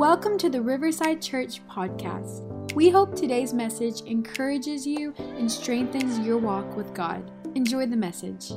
Welcome to the Riverside Church podcast. We hope today's message encourages you and strengthens your walk with God. Enjoy the message.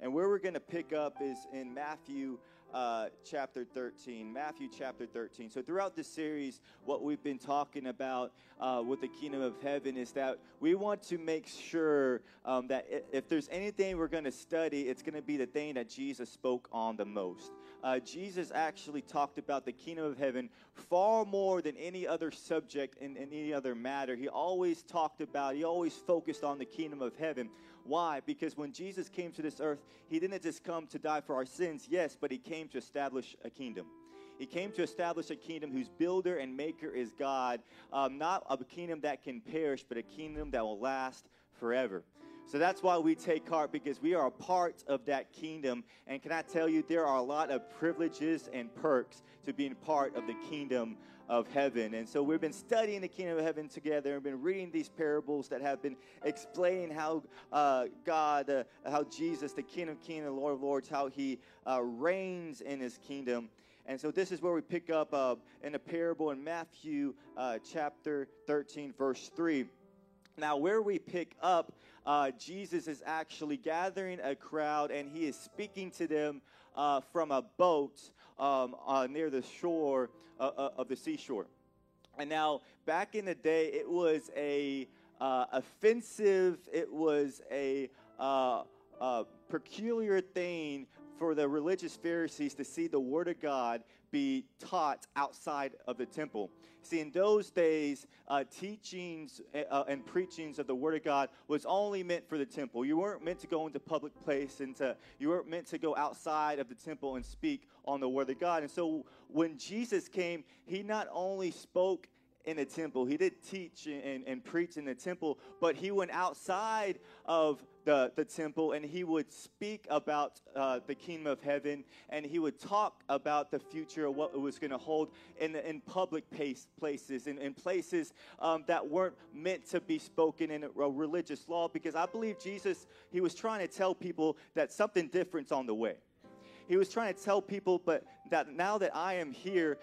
And where we're going to pick up is in Matthew uh, chapter 13. Matthew chapter 13. So, throughout this series, what we've been talking about uh, with the kingdom of heaven is that we want to make sure um, that if there's anything we're going to study, it's going to be the thing that Jesus spoke on the most. Uh, Jesus actually talked about the kingdom of heaven far more than any other subject in, any other matter. He always talked about, he always focused on the kingdom of heaven. Why? Because when Jesus came to this earth, he didn't just come to die for our sins, yes, but he came to establish a kingdom. He came to establish a kingdom whose builder and maker is God, um, not a kingdom that can perish, but a kingdom that will last forever. So that's why we take heart because we are a part of that kingdom. And can I tell you, there are a lot of privileges and perks to being part of the kingdom of heaven. And so we've been studying the kingdom of heaven together and been reading these parables that have been explaining how uh, God, uh, how Jesus, the King of Kings, the Lord of Lords, how he uh, reigns in his kingdom. And so this is where we pick up uh, in a parable in Matthew uh, chapter 13, verse 3. Now, where we pick up, uh, Jesus is actually gathering a crowd and he is speaking to them from a boat um, near the shore uh, uh, of the seashore. And now, back in the day, it was a uh, offensive, it was a uh, uh, peculiar thing for the religious Pharisees to see the Word of God be taught outside of the temple. See, in those days, uh, teachings uh, and preachings of the Word of God was only meant for the temple. You weren't meant to go into public place and to, you weren't meant to go outside of the temple and speak on the Word of God. And so when Jesus came, he not only spoke in the temple. He did teach and, and, preach in the temple, but he went outside of the, the temple and he would speak about uh, the kingdom of heaven and he would talk about the future what it was going to hold in, in public pace, places, in, in places um, that weren't meant to be spoken in a religious law because I believe Jesus, he was trying to tell people that something different's on the way. He was trying to tell people, but that now that I am here,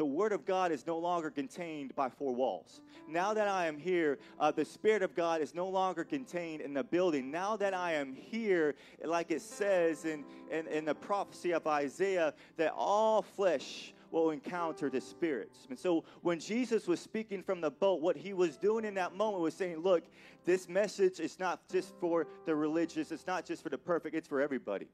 the Word of God is no longer contained by four walls. Now that I am here, uh, the Spirit of God is no longer contained in the building. Now that I am here, like it says in, in, in the prophecy of Isaiah, that all flesh will encounter the spirits. And so when Jesus was speaking from the boat, what he was doing in that moment was saying, Look, this message is not just for the religious, it's not just for the perfect, it's for everybody.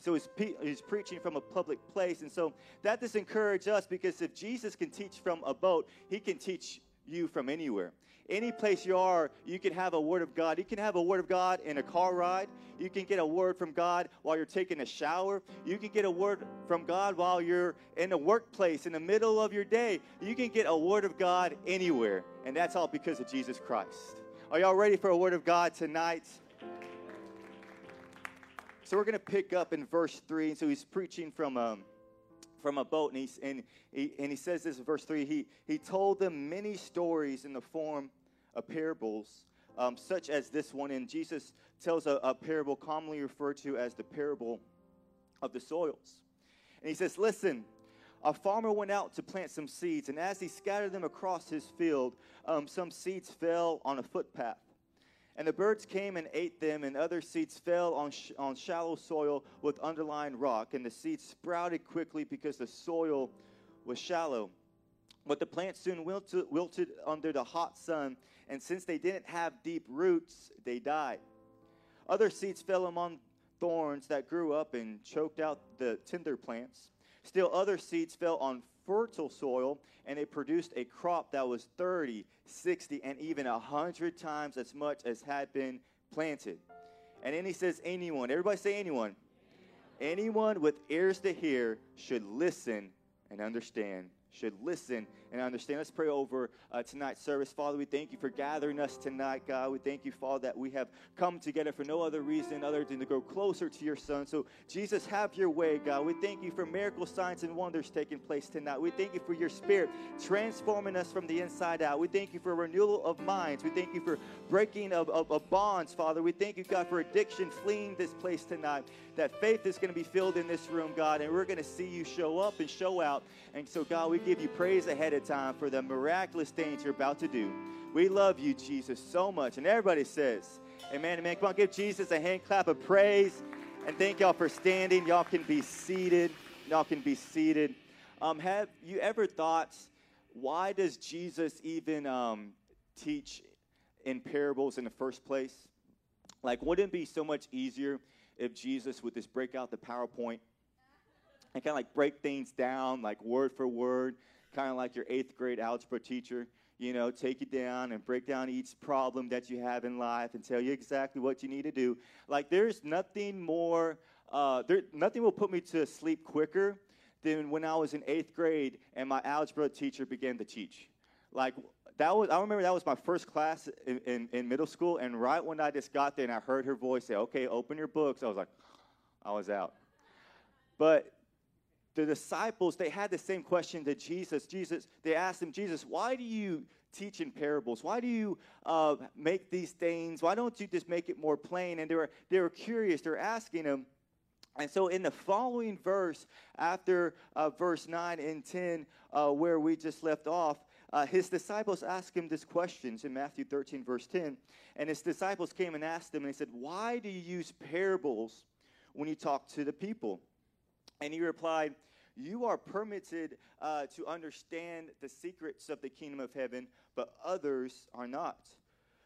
So he's, he's preaching from a public place. And so that does encourage us because if Jesus can teach from a boat, he can teach you from anywhere. Any place you are, you can have a word of God. You can have a word of God in a car ride. You can get a word from God while you're taking a shower. You can get a word from God while you're in a workplace in the middle of your day. You can get a word of God anywhere. And that's all because of Jesus Christ. Are y'all ready for a word of God tonight? So we're going to pick up in verse 3. And so he's preaching from, um, from a boat, and, he's, and, he, and he says this in verse 3 he, he told them many stories in the form of parables, um, such as this one. And Jesus tells a, a parable commonly referred to as the parable of the soils. And he says, Listen, a farmer went out to plant some seeds, and as he scattered them across his field, um, some seeds fell on a footpath and the birds came and ate them, and other seeds fell on, sh- on shallow soil with underlying rock, and the seeds sprouted quickly because the soil was shallow. But the plants soon wilted, wilted under the hot sun, and since they didn't have deep roots, they died. Other seeds fell among thorns that grew up and choked out the tender plants. Still, other seeds fell on fertile soil, and it produced a crop that was 30, 60, and even 100 times as much as had been planted. And then he says, Anyone, everybody say anyone. Anyone with ears to hear should listen and understand should listen and I understand. Let's pray over uh, tonight's service. Father, we thank you for gathering us tonight, God. We thank you, Father, that we have come together for no other reason other than to grow closer to your Son. So, Jesus, have your way, God. We thank you for miracle signs and wonders taking place tonight. We thank you for your Spirit transforming us from the inside out. We thank you for renewal of minds. We thank you for breaking of, of, of bonds, Father. We thank you, God, for addiction fleeing this place tonight. That faith is going to be filled in this room, God, and we're going to see you show up and show out. And so, God, we give you praise ahead of time for the miraculous things you're about to do. We love you, Jesus, so much. And everybody says, Amen, amen. Come on, give Jesus a hand clap of praise. And thank y'all for standing. Y'all can be seated. Y'all can be seated. Um, have you ever thought, why does Jesus even um, teach in parables in the first place? Like, wouldn't it be so much easier if Jesus would just break out the PowerPoint and kind of like break things down, like word for word, kind of like your eighth grade algebra teacher, you know, take you down and break down each problem that you have in life and tell you exactly what you need to do. Like, there's nothing more, uh, there, nothing will put me to sleep quicker than when I was in eighth grade and my algebra teacher began to teach. Like, that was, I remember that was my first class in, in, in middle school, and right when I just got there and I heard her voice say, okay, open your books, I was like, I was out. But the disciples, they had the same question to Jesus. Jesus, they asked him, Jesus, why do you teach in parables? Why do you uh, make these things? Why don't you just make it more plain? And they were, they were curious. They're asking him. And so, in the following verse, after uh, verse 9 and 10, uh, where we just left off, uh, his disciples asked him this question in Matthew 13, verse 10. And his disciples came and asked him, and they said, Why do you use parables when you talk to the people? And he replied, You are permitted uh, to understand the secrets of the kingdom of heaven, but others are not.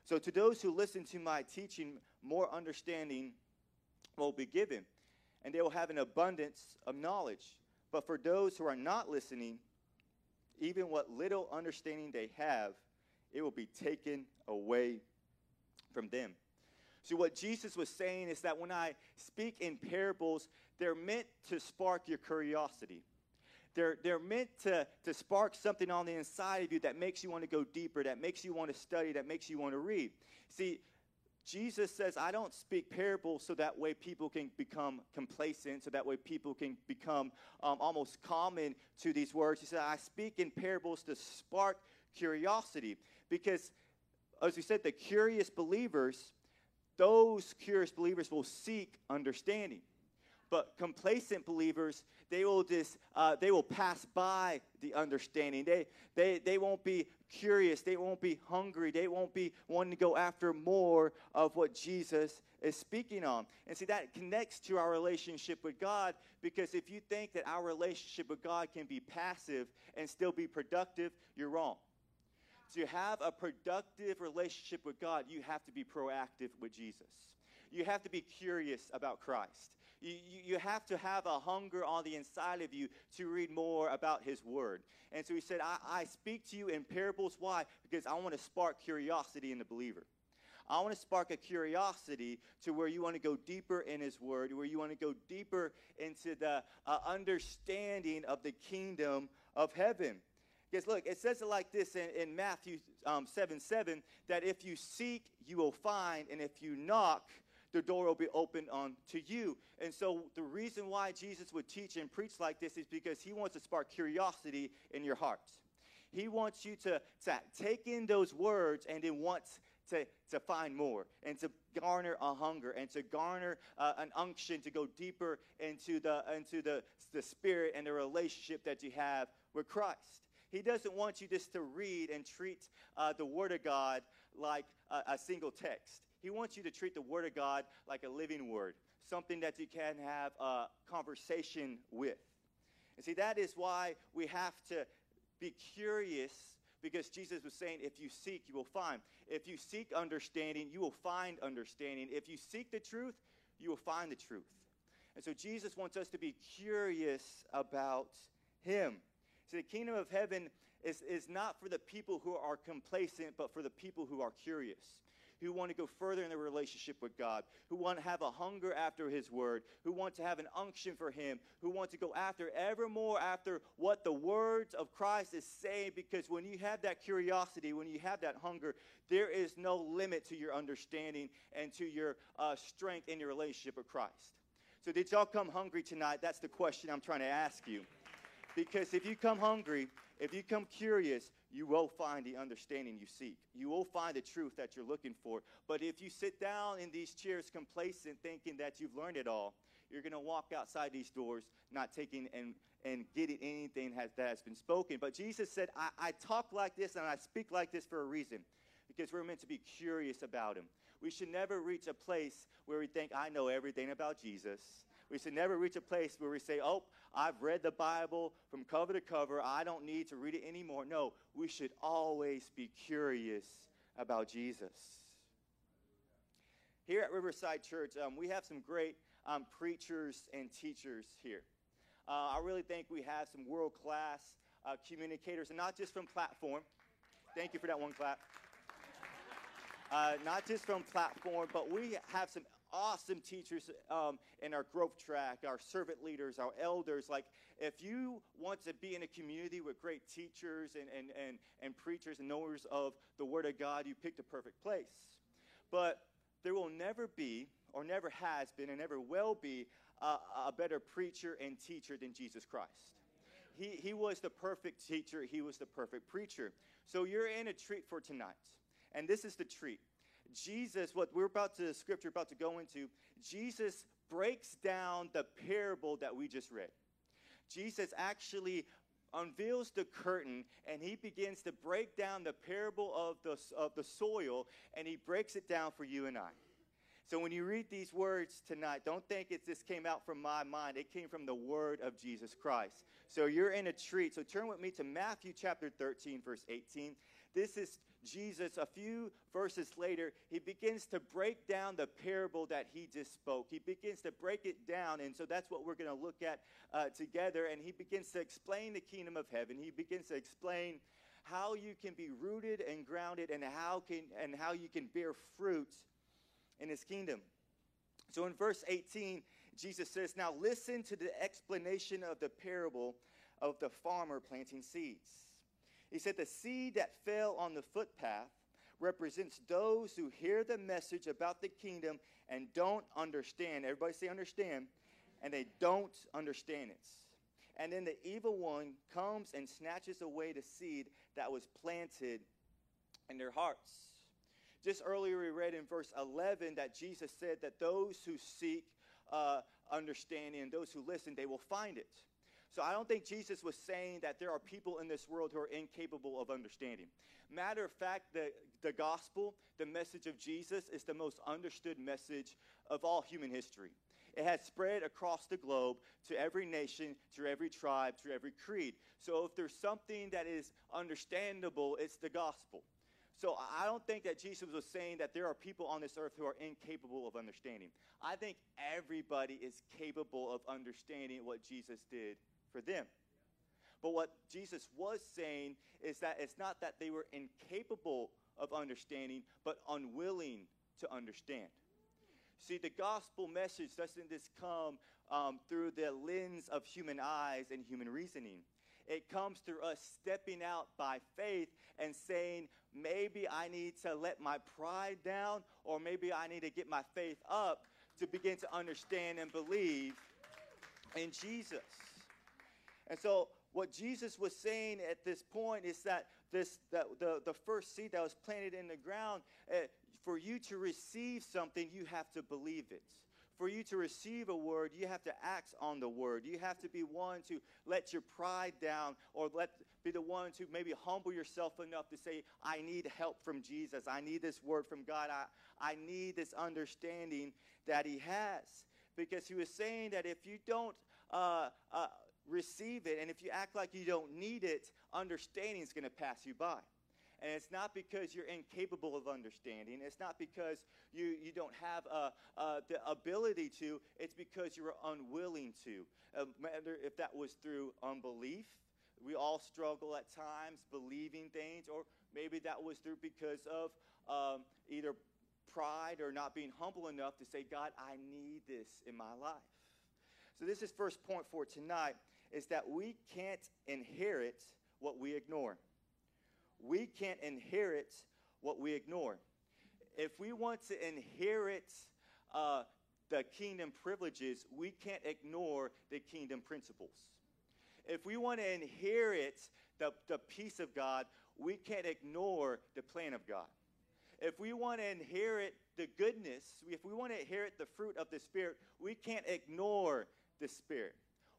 So, to those who listen to my teaching, more understanding will be given, and they will have an abundance of knowledge. But for those who are not listening, even what little understanding they have, it will be taken away from them. So, what Jesus was saying is that when I speak in parables, they're meant to spark your curiosity. They're, they're meant to, to spark something on the inside of you that makes you want to go deeper, that makes you want to study, that makes you want to read. See, Jesus says, I don't speak parables so that way people can become complacent, so that way people can become um, almost common to these words. He said, I speak in parables to spark curiosity. Because, as we said, the curious believers, those curious believers will seek understanding. But complacent believers, they will just uh, they will pass by the understanding. They they they won't be curious. They won't be hungry. They won't be wanting to go after more of what Jesus is speaking on. And see that connects to our relationship with God because if you think that our relationship with God can be passive and still be productive, you're wrong. To have a productive relationship with God, you have to be proactive with Jesus. You have to be curious about Christ. You, you, have to have a hunger on the inside of you to read more about His Word. And so he said, I, I speak to you in parables. Why? Because I want to spark curiosity in the believer. I want to spark a curiosity to where you want to go deeper in His Word, where you want to go deeper into the uh, understanding of the kingdom of heaven. Because look, it says it like this in, in Matthew um, 7 7 that if you seek, you will find, and if you knock, the door will be opened on to you. And so the reason why Jesus would teach and preach like this is because he wants to spark curiosity in your hearts. He wants you to, to take in those words and then wants to, to find more and to garner a hunger and to garner uh, an unction to go deeper into the into the, the spirit and the relationship that you have with Christ. He doesn't want you just to read and treat uh, the Word of God like a, a single text. He wants you to treat the Word of God like a living Word, something that you can have a conversation with. And see, that is why we have to be curious because Jesus was saying, if you seek, you will find. If you seek understanding, you will find understanding. If you seek the truth, you will find the truth. And so Jesus wants us to be curious about Him. See, the kingdom of heaven is, is not for the people who are complacent, but for the people who are curious. who want to go further in their relationship with God, who want to have a hunger after His Word, who want to have an unction for Him, who want to go after ever more after what the words of Christ is saying. Because when you have that curiosity, when you have that hunger, there is no limit to your understanding and to your uh, strength in your relationship with Christ. So, did y'all come hungry tonight? That's the question I'm trying to ask you. Because if you come hungry, if you come curious, you will find the understanding you seek. You will find the truth that you're looking for. But if you sit down in these chairs complacent, thinking that you've learned it all, you're going to walk outside these doors not taking and, and getting anything has, that has been spoken. But Jesus said, I, I talk like this and I speak like this for a reason because we're meant to be curious about him. We should never reach a place where we think, I know everything about Jesus. We should never reach a place where we say, Oh, I've read the Bible from cover to cover. I don't need to read it anymore. No, we should always be curious about Jesus. Here at Riverside Church, um, we have some great um, preachers and teachers here. Uh, I really think we have some world class uh, communicators, and not just from platform. Thank you for that one clap. Uh, not just from platform, but we have some awesome teachers um, in our growth track, our servant leaders, our elders. Like, if you want to be in a community with great teachers and, and, and, and preachers and knowers of the Word of God, you picked a perfect place. But there will never be, or never has been, and never will be, uh, a better preacher and teacher than Jesus Christ. He, he was the perfect teacher, he was the perfect preacher. So you're in a treat for tonight. And this is the treat. Jesus, what we're about to, scripture about to go into, Jesus breaks down the parable that we just read. Jesus actually unveils the curtain and he begins to break down the parable of the, of the soil and he breaks it down for you and I. So when you read these words tonight, don't think it just came out from my mind. It came from the word of Jesus Christ. So you're in a treat. So turn with me to Matthew chapter 13, verse 18. This is Jesus, a few verses later, he begins to break down the parable that he just spoke. He begins to break it down. And so that's what we're going to look at uh, together. And he begins to explain the kingdom of heaven. He begins to explain how you can be rooted and grounded and how, can, and how you can bear fruit in his kingdom. So in verse 18, Jesus says, Now listen to the explanation of the parable of the farmer planting seeds. He said, The seed that fell on the footpath represents those who hear the message about the kingdom and don't understand. Everybody say understand. And they don't understand it. And then the evil one comes and snatches away the seed that was planted in their hearts. Just earlier, we read in verse 11 that Jesus said that those who seek uh, understanding and those who listen, they will find it. So I don't think Jesus was saying that there are people in this world who are incapable of understanding. Matter of fact, the, the gospel, the message of Jesus, is the most understood message of all human history. It has spread across the globe to every nation, to every tribe, to every creed. So if there's something that is understandable, it's the gospel. So I don't think that Jesus was saying that there are people on this earth who are incapable of understanding. I think everybody is capable of understanding what Jesus did for them. But what Jesus was saying is that it's not that they were incapable of understanding, but unwilling to understand. See, the gospel message doesn't just come um, through the lens of human eyes and human reasoning. It comes through us stepping out by faith and saying, maybe I need to let my pride down, or maybe I need to get my faith up to begin to understand and believe in Jesus. And so, what Jesus was saying at this point is that this that the, the first seed that was planted in the ground, uh, for you to receive something, you have to believe it. For you to receive a word, you have to act on the word. You have to be one to let your pride down or let be the one to maybe humble yourself enough to say, I need help from Jesus. I need this word from God. I, I need this understanding that He has. Because He was saying that if you don't uh, uh, receive it. And if you act like you don't need it, understanding is going to pass you by. And it's not because you're incapable of understanding. It's not because you, you don't have uh, uh, the ability to. It's because you're unwilling to. Matter if that was through unbelief. We all struggle at times believing things, or maybe that was through because of um, either pride or not being humble enough to say, God, I need this in my life. So this is first point for tonight is that we can't inherit what we ignore. We can't inherit what we ignore. If we want to inherit uh, the kingdom privileges, we can't ignore the kingdom principles. If we want to inherit the, the peace of God, we can't ignore the plan of God. If we want to inherit the goodness, if we want to inherit the fruit of the Spirit, we can't ignore the Spirit.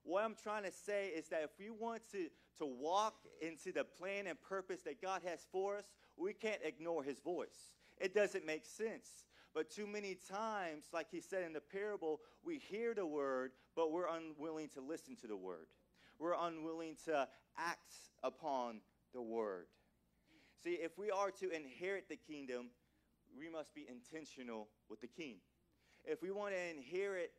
What I'm trying to say is that if we want to, to walk into the plan and purpose that God has for us, we can't ignore His voice. It doesn't make sense. But too many times, like he said in the parable, we hear the word, but we're unwilling to listen to the word. We're unwilling to act upon the word. See, if we are to inherit the kingdom, we must be intentional with the king. If we want to inherit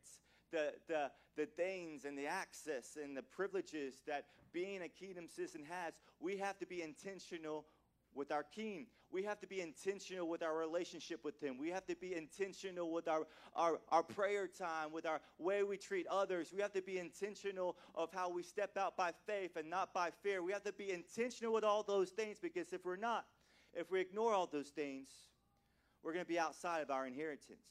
the, the, the things and the access and the privileges that being a kingdom citizen has, we have to be intentional with our king. We have to be intentional with our relationship with him. We have to be intentional with our, our, our prayer time, with our way we treat others. We have to be intentional of how we step out by faith and not by fear. We have to be intentional with all those things because if we're not, if we ignore all those things, we're going to be outside of our inheritance.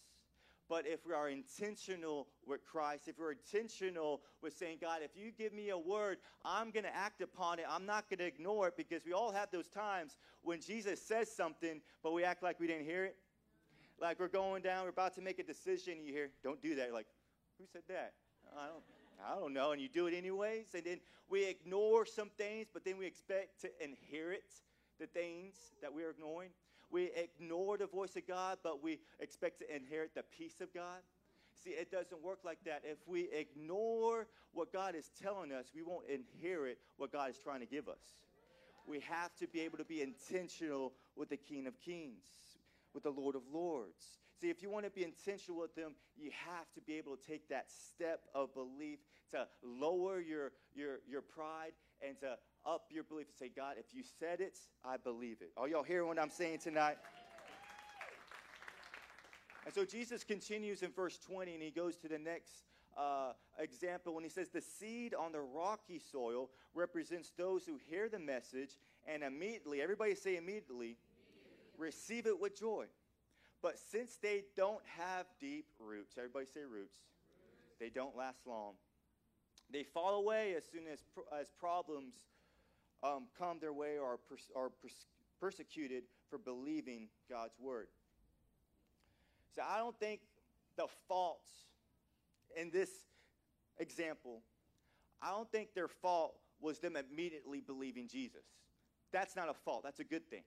But if we are intentional with Christ, if we're intentional with saying, God, if you give me a word, I'm going to act upon it. I'm not going to ignore it because we all have those times when Jesus says something, but we act like we didn't hear it. Like we're going down, we're about to make a decision, you hear, don't do that. like, who said that? I don't, I don't know. And you do it anyways. And then we ignore some things, but then we expect to inherit the things that we're ignoring. We ignore the voice of God, but we expect to inherit the peace of God. See, it doesn't work like that. If we ignore what God is telling us, we won't inherit what God is trying to give us. We have to be able to be intentional with the King of Kings, with the Lord of Lords. See, if you want to be intentional with them, you have to be able to take that step of belief to lower your, your, your pride and to up your belief and say, God, if you said it, I believe it. Are y'all hearing what I'm saying tonight? And so Jesus continues in verse 20 and he goes to the next uh, example when he says, The seed on the rocky soil represents those who hear the message and immediately, everybody say immediately, immediately. receive it with joy. But since they don't have deep roots, everybody say roots, roots. they don't last long. They fall away as soon as, as problems um, come their way or are, pers- are pers- persecuted for believing God's word. So I don't think the faults in this example, I don't think their fault was them immediately believing Jesus. That's not a fault. That's a good thing.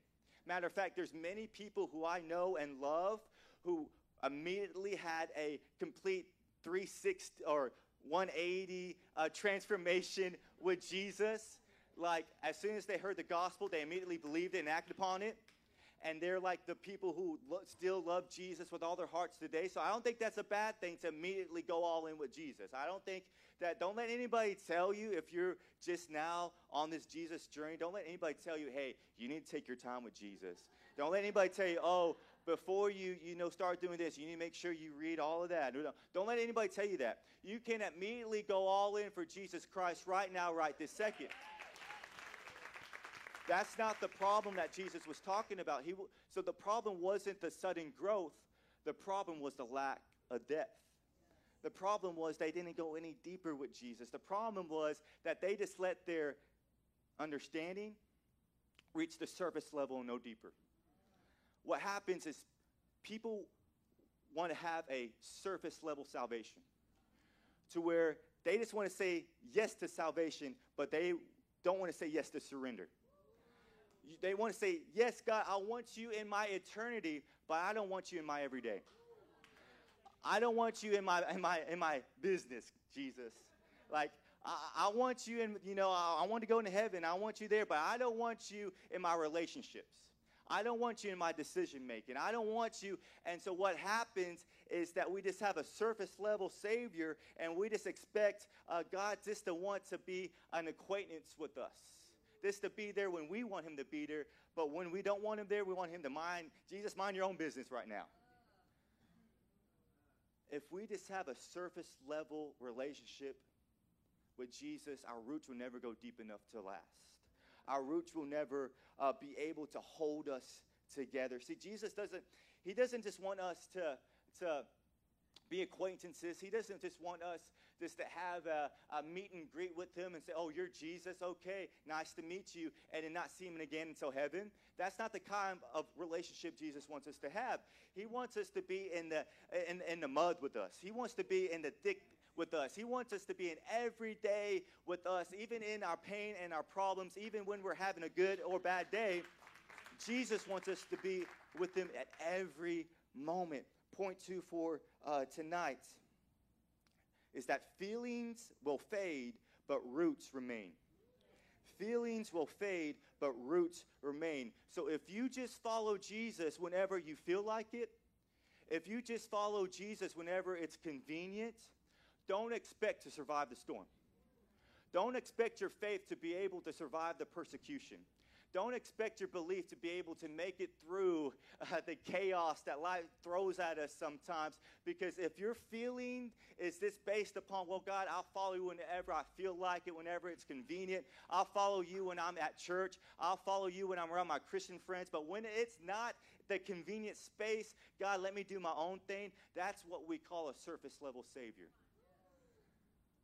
Matter of fact, there's many people who I know and love who immediately had a complete 360 or 180 uh, transformation with Jesus like as soon as they heard the gospel, they immediately believed it and acted upon it. And they're like the people who lo- still love Jesus with all their hearts today. So I don't think that's a bad thing to immediately go all in with Jesus. I don't think that, don't let anybody tell you if you're just now on this Jesus journey, don't let anybody tell you, hey, you need to take your time with Jesus. Don't let anybody tell you, oh, before you you know start doing this you need to make sure you read all of that don't let anybody tell you that you can immediately go all in for jesus christ right now right this second that's not the problem that Jesus was talking about. He, so the problem wasn't the sudden growth, the problem was the lack of depth. The problem was they didn't go any deeper with Jesus. The problem was that they just let their understanding reach the surface level and no deeper. What happens is people want to have a surface level salvation to where they just want to say yes to salvation, but they don't want to say yes to surrender. They want to say, Yes, God, I want you in my eternity, but I don't want you in my everyday. I don't want you in my in my in my business, Jesus. Like I, I want you in, you know, I, I want to go into heaven. I want you there, but I don't want you in my relationships. I don't want you in my decision making. I don't want you. And so what happens is that we just have a surface level Savior, and we just expect uh, God just to want to be an acquaintance with us this to be there when we want him to be there. But when we don't want him there, we want him to mind, Jesus, mind your own business right now. if we just have a surface level relationship with Jesus, our roots will never go deep enough to last. Our roots will never uh, be able to hold us together. See, Jesus doesn't, he doesn't just want us to, to be acquaintances. He doesn't just want us just to have a, a, meet and greet with him and say, Oh, you're Jesus? Okay, nice to meet you, and then not see him again until heaven. That's not the kind of relationship Jesus wants us to have. He wants us to be in the, in, in the mud with us, He wants to be in the thick with us. He wants us to be in every day with us, even in our pain and our problems, even when we're having a good or bad day. Jesus wants us to be with Him at every moment. Point two for uh, tonight is that feelings will fade, but roots remain. Feelings will fade, but roots remain. So if you just follow Jesus whenever you feel like it, if you just follow Jesus whenever it's convenient, don't expect to survive the storm. Don't expect your faith to be able to survive the persecution. Don't expect your belief to be able to make it through uh, the chaos that life throws at us sometimes. Because if your feeling is this based upon, well, God, I'll follow you whenever I feel like it, whenever it's convenient. I'll follow you when I'm at church. I'll follow you when I'm around my Christian friends. But when it's not the convenient space, God, let me do my own thing. That's what we call a surface level Savior.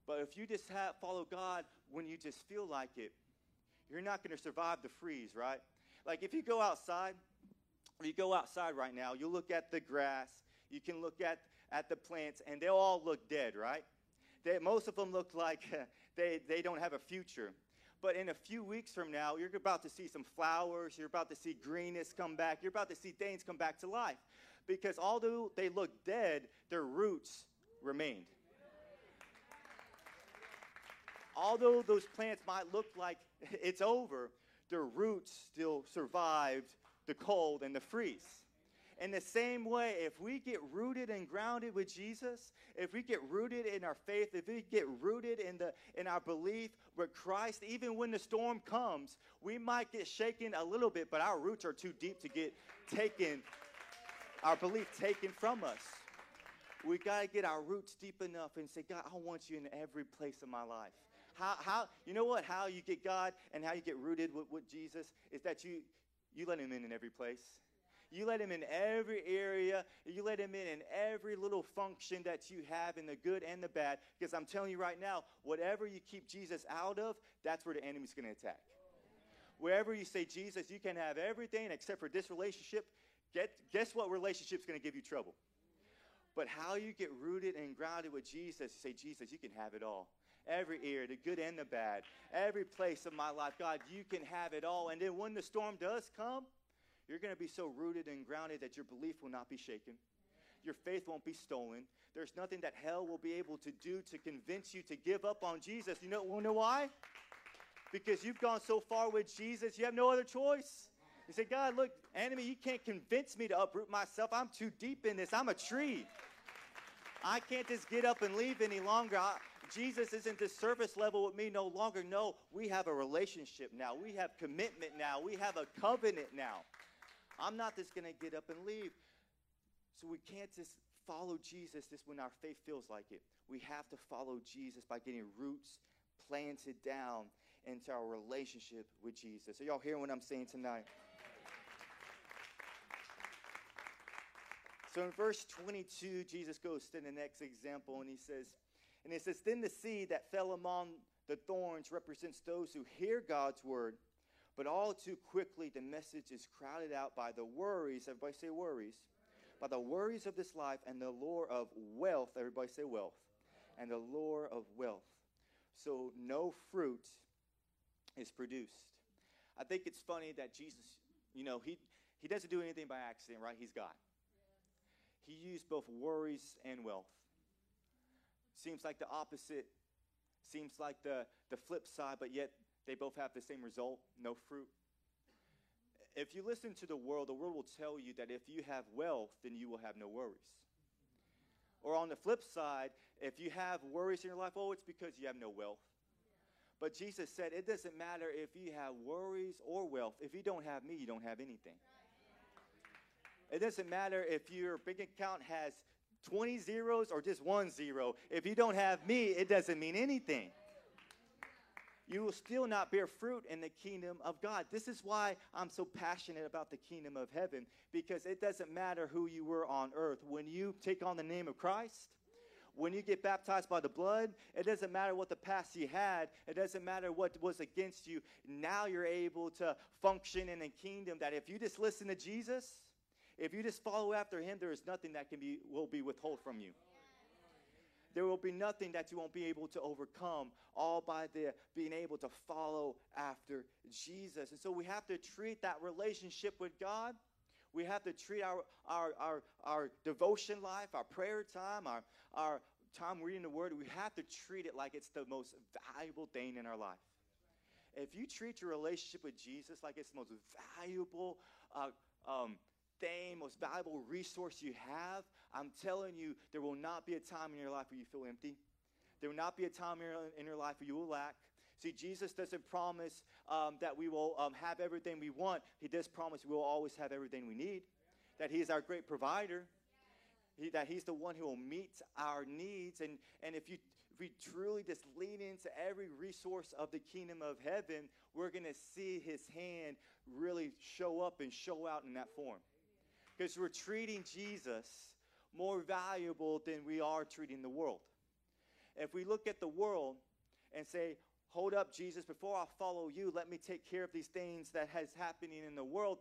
But if you just have, follow God when you just feel like it, you're not going to survive the freeze, right? Like if you go outside, if you go outside right now, you look at the grass, you can look at, at the plants, and they all look dead, right? They, most of them look like they, they don't have a future. But in a few weeks from now, you're about to see some flowers, you're about to see greenness come back, you're about to see things come back to life. Because although they look dead, their roots remained although those plants might look like it's over, their roots still survived the cold and the freeze. In the same way, if we get rooted and grounded with Jesus, if we get rooted in our faith, if we get rooted in, the, in our belief with Christ, even when the storm comes, we might get shaken a little bit, but our roots are too deep to get taken, our belief taken from us. We got to get our roots deep enough and say, God, I want you in every place of my life how, how, you know what, how you get God and how you get rooted with, with Jesus is that you, you let him in in every place. You let him in every area. You let him in in every little function that you have in the good and the bad. Because I'm telling you right now, whatever you keep Jesus out of, that's where the enemy's going to attack. Wherever you say, Jesus, you can have everything except for this relationship, get, guess what relationship's going to give you trouble? But how you get rooted and grounded with Jesus, you say, Jesus, you can have it all every ear, the good and the bad, every place of my life. God, you can have it all. And then when the storm does come, you're going to be so rooted and grounded that your belief will not be shaken. Your faith won't be stolen. There's nothing that hell will be able to do to convince you to give up on Jesus. You know, you know why? Because you've gone so far with Jesus, you have no other choice. You say, God, look, enemy, you can't convince me to uproot myself. I'm too deep in this. I'm a tree. I can't just get up and leave any longer. I, Jesus isn't the surface level with me no longer. No, we have a relationship now. We have commitment now. We have a covenant now. I'm not just going to get up and leave. So we can't just follow Jesus just when our faith feels like it. We have to follow Jesus by getting roots planted down into our relationship with Jesus. Are y'all hearing what I'm saying tonight? So in verse 22, Jesus goes to the next example and he says, and it says, Then the seed that fell among the thorns represents those who hear God's word, but all too quickly the message is crowded out by the worries. Everybody say worries. By the worries of this life and the lure of wealth. Everybody say wealth. And the lure of wealth. So no fruit is produced. I think it's funny that Jesus, you know, he, he doesn't do anything by accident, right? He's God. He used both worries and wealth. Seems like the opposite, seems like the, the flip side, but yet they both have the same result no fruit. If you listen to the world, the world will tell you that if you have wealth, then you will have no worries. Or on the flip side, if you have worries in your life, oh, it's because you have no wealth. But Jesus said, it doesn't matter if you have worries or wealth. If you don't have me, you don't have anything. It doesn't matter if your bank account has 20 zeros or just one zero. If you don't have me, it doesn't mean anything. You will still not bear fruit in the kingdom of God. This is why I'm so passionate about the kingdom of heaven because it doesn't matter who you were on earth. When you take on the name of Christ, when you get baptized by the blood, it doesn't matter what the past you had, it doesn't matter what was against you. Now you're able to function in a kingdom that if you just listen to Jesus, if you just follow after him, there is nothing that can be will be withheld from you. There will be nothing that you won't be able to overcome, all by the being able to follow after Jesus. And so we have to treat that relationship with God. We have to treat our, our, our, our devotion life, our prayer time, our, our time reading the Word, we have to treat it like it's the most valuable thing in our life. If you treat your relationship with Jesus like it's the most valuable uh, um, thing, most valuable resource you have, I'm telling you, there will not be a time in your life where you feel empty. There will not be a time in your life where you will lack. See, Jesus doesn't promise um, that we will um, have everything we want. He does promise we will always have everything we need, that He is our great provider, he, that He's the one who will meet our needs. And, and if, you, if we truly just lean into every resource of the kingdom of heaven, we're going to see His hand really show up and show out in that form. Because we're treating Jesus more valuable than we are treating the world. If we look at the world and say, hold up jesus before i follow you let me take care of these things that has happening in the world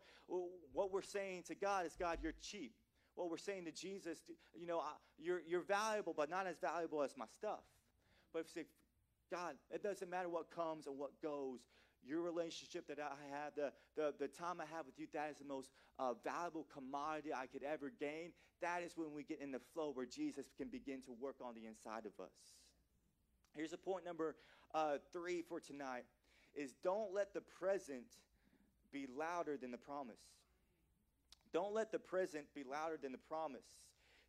what we're saying to god is god you're cheap what we're saying to jesus you know you're, you're valuable but not as valuable as my stuff but if you say god it doesn't matter what comes and what goes your relationship that I have, the, the, the time I have with you, that is the most uh, valuable commodity I could ever gain. That is when we get in the flow where Jesus can begin to work on the inside of us. Here's a point number uh, three for tonight: is don't let the present be louder than the promise. Don't let the present be louder than the promise.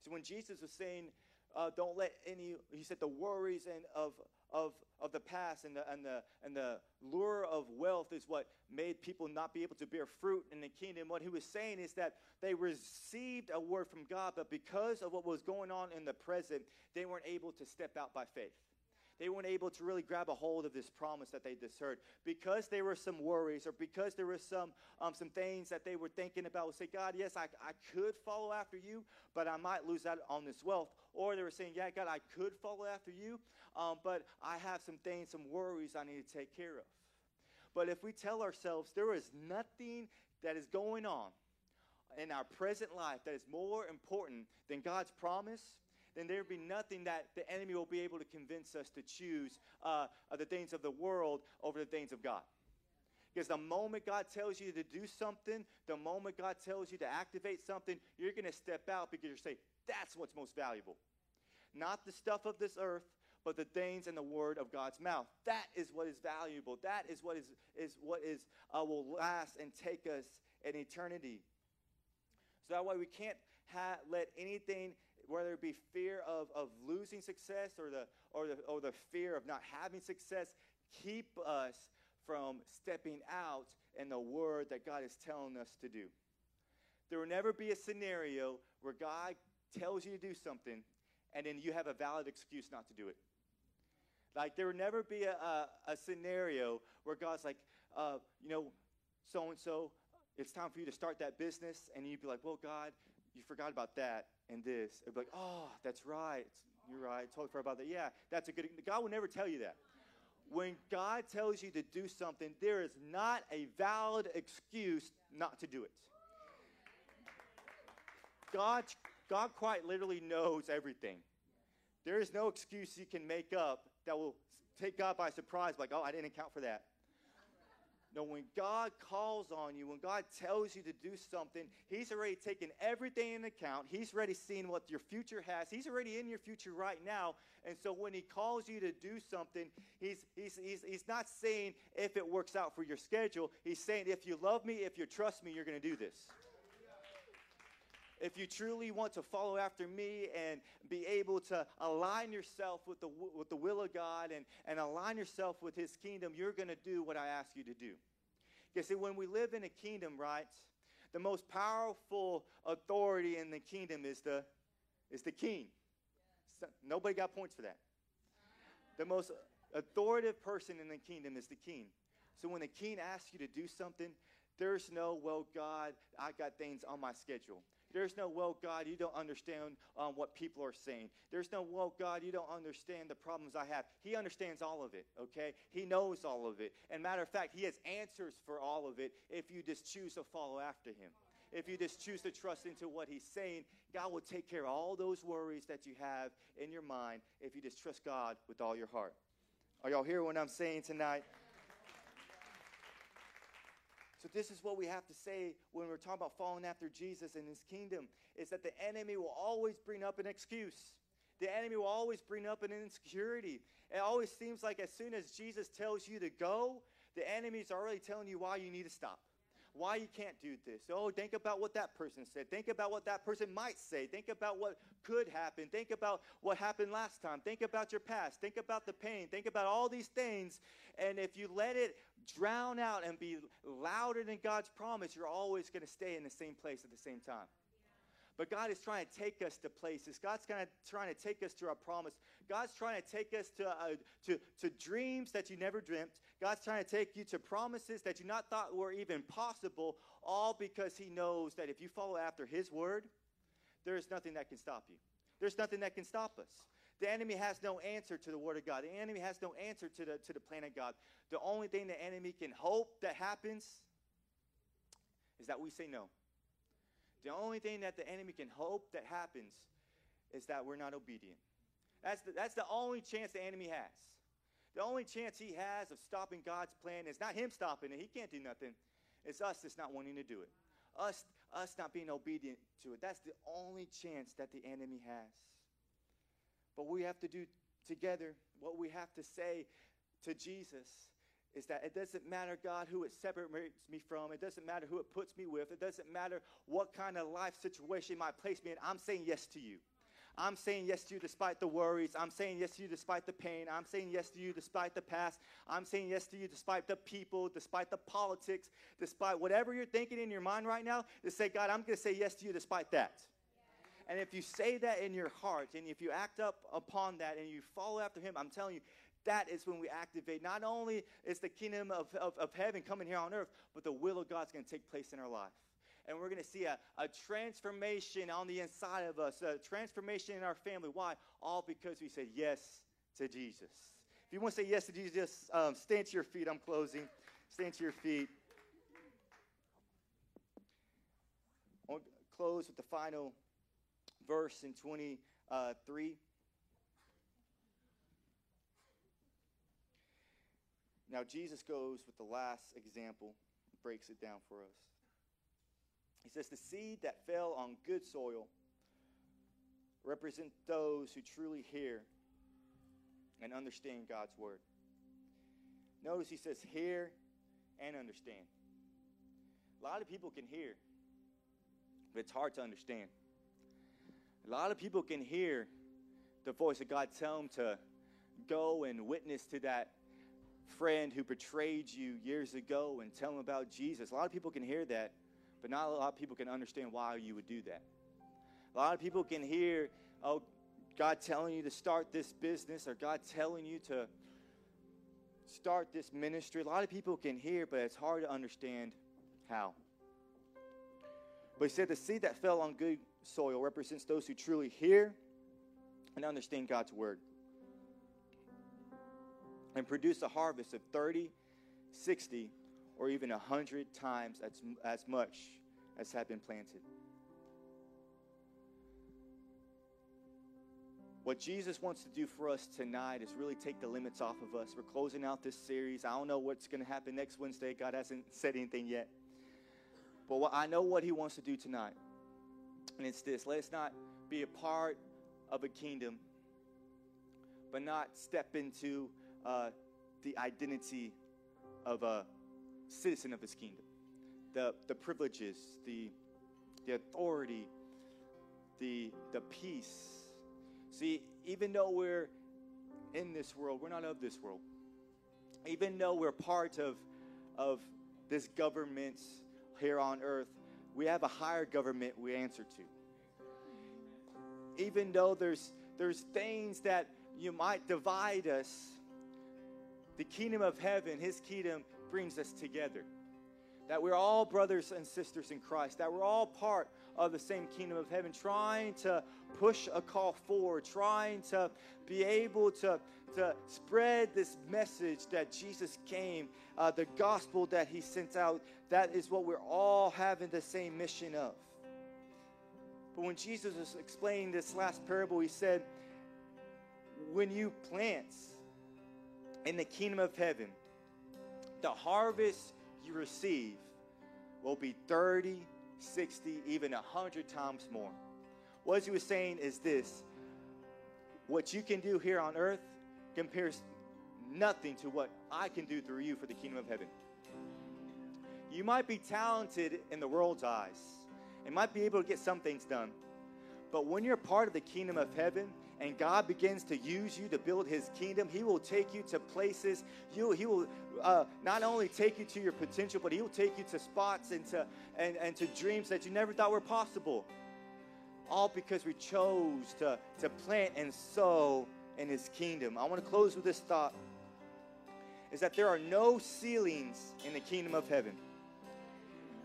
So when Jesus was saying, uh, "Don't let any," he said, the worries and of of, of the past and the, and, the, and the lure of wealth is what made people not be able to bear fruit in the kingdom. What he was saying is that they received a word from God, but because of what was going on in the present, they weren't able to step out by faith they weren't able to really grab a hold of this promise that they just heard. Because there were some worries or because there were some um, some things that they were thinking about say god yes I, I could follow after you but i might lose out on this wealth. Or they were saying yeah god i could follow after you um, but i have some things some worries i need to take care of. But if we tell ourselves there is nothing that is going on in our present life that is more important than god's promise then there will be nothing that the enemy will be able to convince us to choose uh, the things of the world over the things of God. Because the moment God tells you to do something, the moment God tells you to activate something, you're going to step out because you're saying, that's what's most valuable. Not the stuff of this earth, but the things and the word of God's mouth. That is what is valuable. That is what is, is what is uh, will last and take us in eternity. So that way we can't ha- let anything whether it be fear of, of losing success or the, or, the, or the fear of not having success, keep us from stepping out in the word that God is telling us to do. There will never be a scenario where God tells you to do something and then you have a valid excuse not to do it. Like, there will never be a, a, a scenario where God's like, uh, you know, so and so, it's time for you to start that business, and you'd be like, well, God, you forgot about that and this. It'd be like, oh, that's right. You're right. Totally forgot about that. Yeah, that's a good. God will never tell you that. When God tells you to do something, there is not a valid excuse not to do it. God, God quite literally knows everything. There is no excuse you can make up that will take God by surprise, like, oh, I didn't account for that. No, when God calls on you, when God tells you to do something, He's already taken everything in account. He's already seen what your future has. He's already in your future right now. And so when He calls you to do something, He's, he's, he's, he's not saying if it works out for your schedule. He's saying if you love me, if you trust me, you're going to do this if you truly want to follow after me and be able to align yourself with the, with the will of God and, and align yourself with His kingdom, you're going to do what I ask you to do. You see, when we live in a kingdom, right, the most powerful authority in the kingdom is the is the king. So, nobody got points for that. The most authoritative person in the kingdom is the king. So when the king asks you to do something, there's no, well, God, I got things on my schedule. There's no, well, God, you don't understand um, what people are saying. There's no, well, God, you don't understand the problems I have. He understands all of it, okay? He knows all of it. And matter of fact, He has answers for all of it if you just choose to follow after Him. If you just choose to trust into what He's saying, God will take care of all those worries that you have in your mind if you just trust God with all your heart. Are y'all hearing what I'm saying tonight? So this is what we have to say when we're talking about following after Jesus and his kingdom is that the enemy will always bring up an excuse. The enemy will always bring up an insecurity. It always seems like as soon as Jesus tells you to go, the enemy's already telling you why you need to stop why you can't do this. Oh, think about what that person said. Think about what that person might say. Think about what could happen. Think about what happened last time. Think about your past. Think about the pain. Think about all these things. And if you let it drown out and be louder than God's promise, you're always going to stay in the same place at the same time. But God is trying to take us to places. God's kind of trying to take us to our promise. God's trying to take us to, uh, to, to dreams that you never dreamt. God's trying to take you to promises that you not thought were even possible, all because He knows that if you follow after His word, there is nothing that can stop you. There's nothing that can stop us. The enemy has no answer to the word of God. The enemy has no answer to the, to the plan of God. The only thing the enemy can hope that happens is that we say no. The only thing that the enemy can hope that happens is that we're not obedient. That's the, that's the only chance the enemy has. The only chance he has of stopping God's plan is not him stopping it. He can't do nothing. It's us that's not wanting to do it. Us, us not being obedient to it. That's the only chance that the enemy has. But we have to do together what we have to say to Jesus is that it doesn't matter, God, who it separates me from. It doesn't matter who it puts me with. It doesn't matter what kind of life situation might place me in. I'm saying yes to you. I'm saying yes to you despite the worries. I'm saying yes to you despite the pain. I'm saying yes to you despite the past. I'm saying yes to you despite the people, despite the politics, despite whatever you're thinking in your mind right now. To say, God, I'm going to say yes to you despite that. And if you say that in your heart and if you act up upon that and you follow after Him, I'm telling you, that is when we activate. Not only is the kingdom of, of, of heaven coming here on earth, but the will of God is going to take place in our life. And we're going to see a, a transformation on the inside of us, a transformation in our family. Why? All because we said yes to Jesus. If you want to say yes to Jesus, um, stand to your feet. I'm closing. Stand to your feet. I'll close with the final verse in 23. Now, Jesus goes with the last example, breaks it down for us. He says, The seed that fell on good soil represent those who truly hear and understand God's word. Notice he says, hear and understand. A lot of people can hear, but it's hard to understand. A lot of people can hear the voice of God tell them to go and witness to that friend who betrayed you years ago and tell them about Jesus. A lot of people can hear that, but not a lot of people can understand why you would do that. A lot of people can hear, oh, God telling you to start this business or God telling you to start this ministry. A lot of people can hear, but it's hard to understand how. But he said the seed that fell on good soil represents those who truly hear and understand God's word and produce a harvest of 30, 60, or even 100 times as, as much as had been planted. What Jesus wants to do for us tonight is really take the limits off of us. We're closing out this series. I don't know what's going to happen next Wednesday. God hasn't said anything yet. But I know what He wants to do tonight. And it's this let's not be a part of a kingdom, but not step into uh, the identity of a citizen of his kingdom, the, the privileges, the, the authority, the, the peace. See, even though we're in this world, we're not of this world. Even though we're part of, of this government here on earth, we have a higher government we answer to. even though there's there's things that you might divide us, the kingdom of heaven, his kingdom brings us together. That we're all brothers and sisters in Christ, that we're all part of the same kingdom of heaven, trying to push a call forward, trying to be able to, to spread this message that Jesus came, uh, the gospel that he sent out. That is what we're all having the same mission of. But when Jesus was explaining this last parable, he said, When you plant in the kingdom of heaven, the harvest you receive will be 30, 60, even 100 times more. What he was saying is this what you can do here on earth compares nothing to what I can do through you for the kingdom of heaven. You might be talented in the world's eyes and might be able to get some things done. But when you're part of the kingdom of heaven and God begins to use you to build his kingdom, he will take you to places. You, he will uh, not only take you to your potential, but he will take you to spots and to, and, and to dreams that you never thought were possible. All because we chose to, to plant and sow in his kingdom. I want to close with this thought is that there are no ceilings in the kingdom of heaven.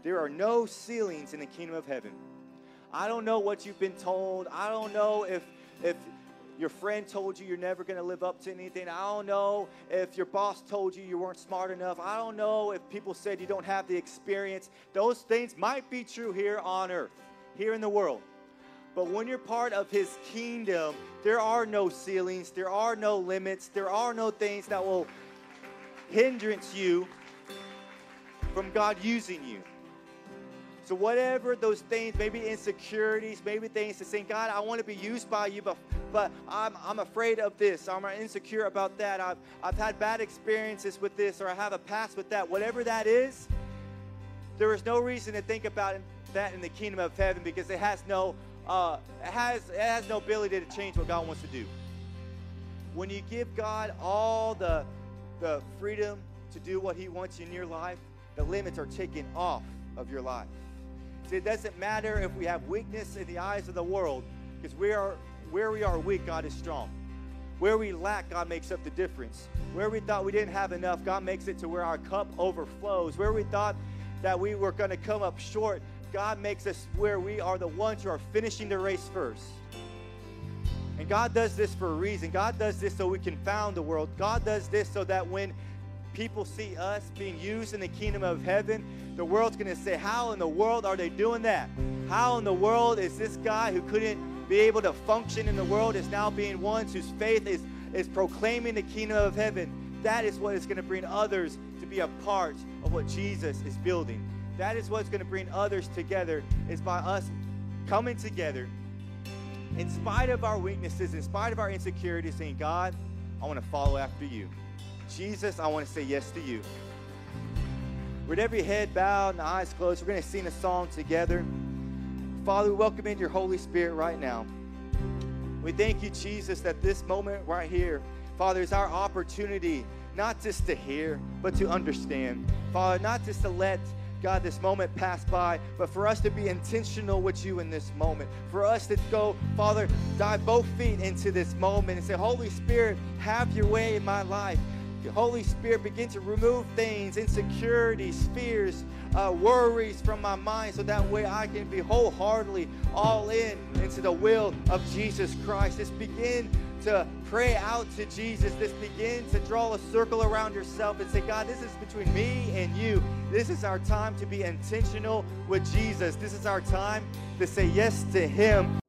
There are no ceilings in the kingdom of heaven. I don't know what you've been told. I don't know if if your friend told you you're never going to live up to anything. I don't know if your boss told you you weren't smart enough. I don't know if people said you don't have the experience. Those things might be true here on earth, here in the world. But when you're part of his kingdom, there are no ceilings, there are no limits, there are no things that will hindrance you from God using you. So, whatever those things, maybe insecurities, maybe things to say, God, I want to be used by you, but, but I'm, I'm afraid of this. I'm insecure about that. I've, I've had bad experiences with this, or I have a past with that. Whatever that is, there is no reason to think about that in the kingdom of heaven because it has no, uh, has, has no ability to change what God wants to do. When you give God all the, the freedom to do what He wants in your life, the limits are taken off of your life. See, it doesn't matter if we have weakness in the eyes of the world, because we are where we are weak, God is strong. Where we lack, God makes up the difference. Where we thought we didn't have enough, God makes it to where our cup overflows. Where we thought that we were going to come up short, God makes us where we are the ones who are finishing the race first. And God does this for a reason. God does this so we can found the world. God does this so that when people see us being used in the kingdom of heaven, the world's going to say, How in the world are they doing that? How in the world is this guy who couldn't be able to function in the world is now being one whose faith is, is proclaiming the kingdom of heaven? That is what is going to bring others to be a part of what Jesus is building. That is what's going to bring others together, is by us coming together in spite of our weaknesses, in spite of our insecurities, saying, God, I want to follow after you. Jesus, I want to say yes to you. With every head bowed and eyes closed, we're going to sing a song together. Father, we welcome in your Holy Spirit right now. We thank you, Jesus, that this moment right here, Father, is our opportunity not just to hear, but to understand. Father, not just to let God, this moment passed by, but for us to be intentional with you in this moment. For us to go, Father, dive both feet into this moment and say, Holy Spirit, have your way in my life. Holy Spirit, begin to remove things, insecurities, fears, uh, worries from my mind so that way I can be wholeheartedly all in into the will of Jesus Christ. Just begin to pray out to Jesus. This begin to draw a circle around yourself and say, God, this is between me and you. This is our time to be intentional with Jesus. This is our time to say yes to Him.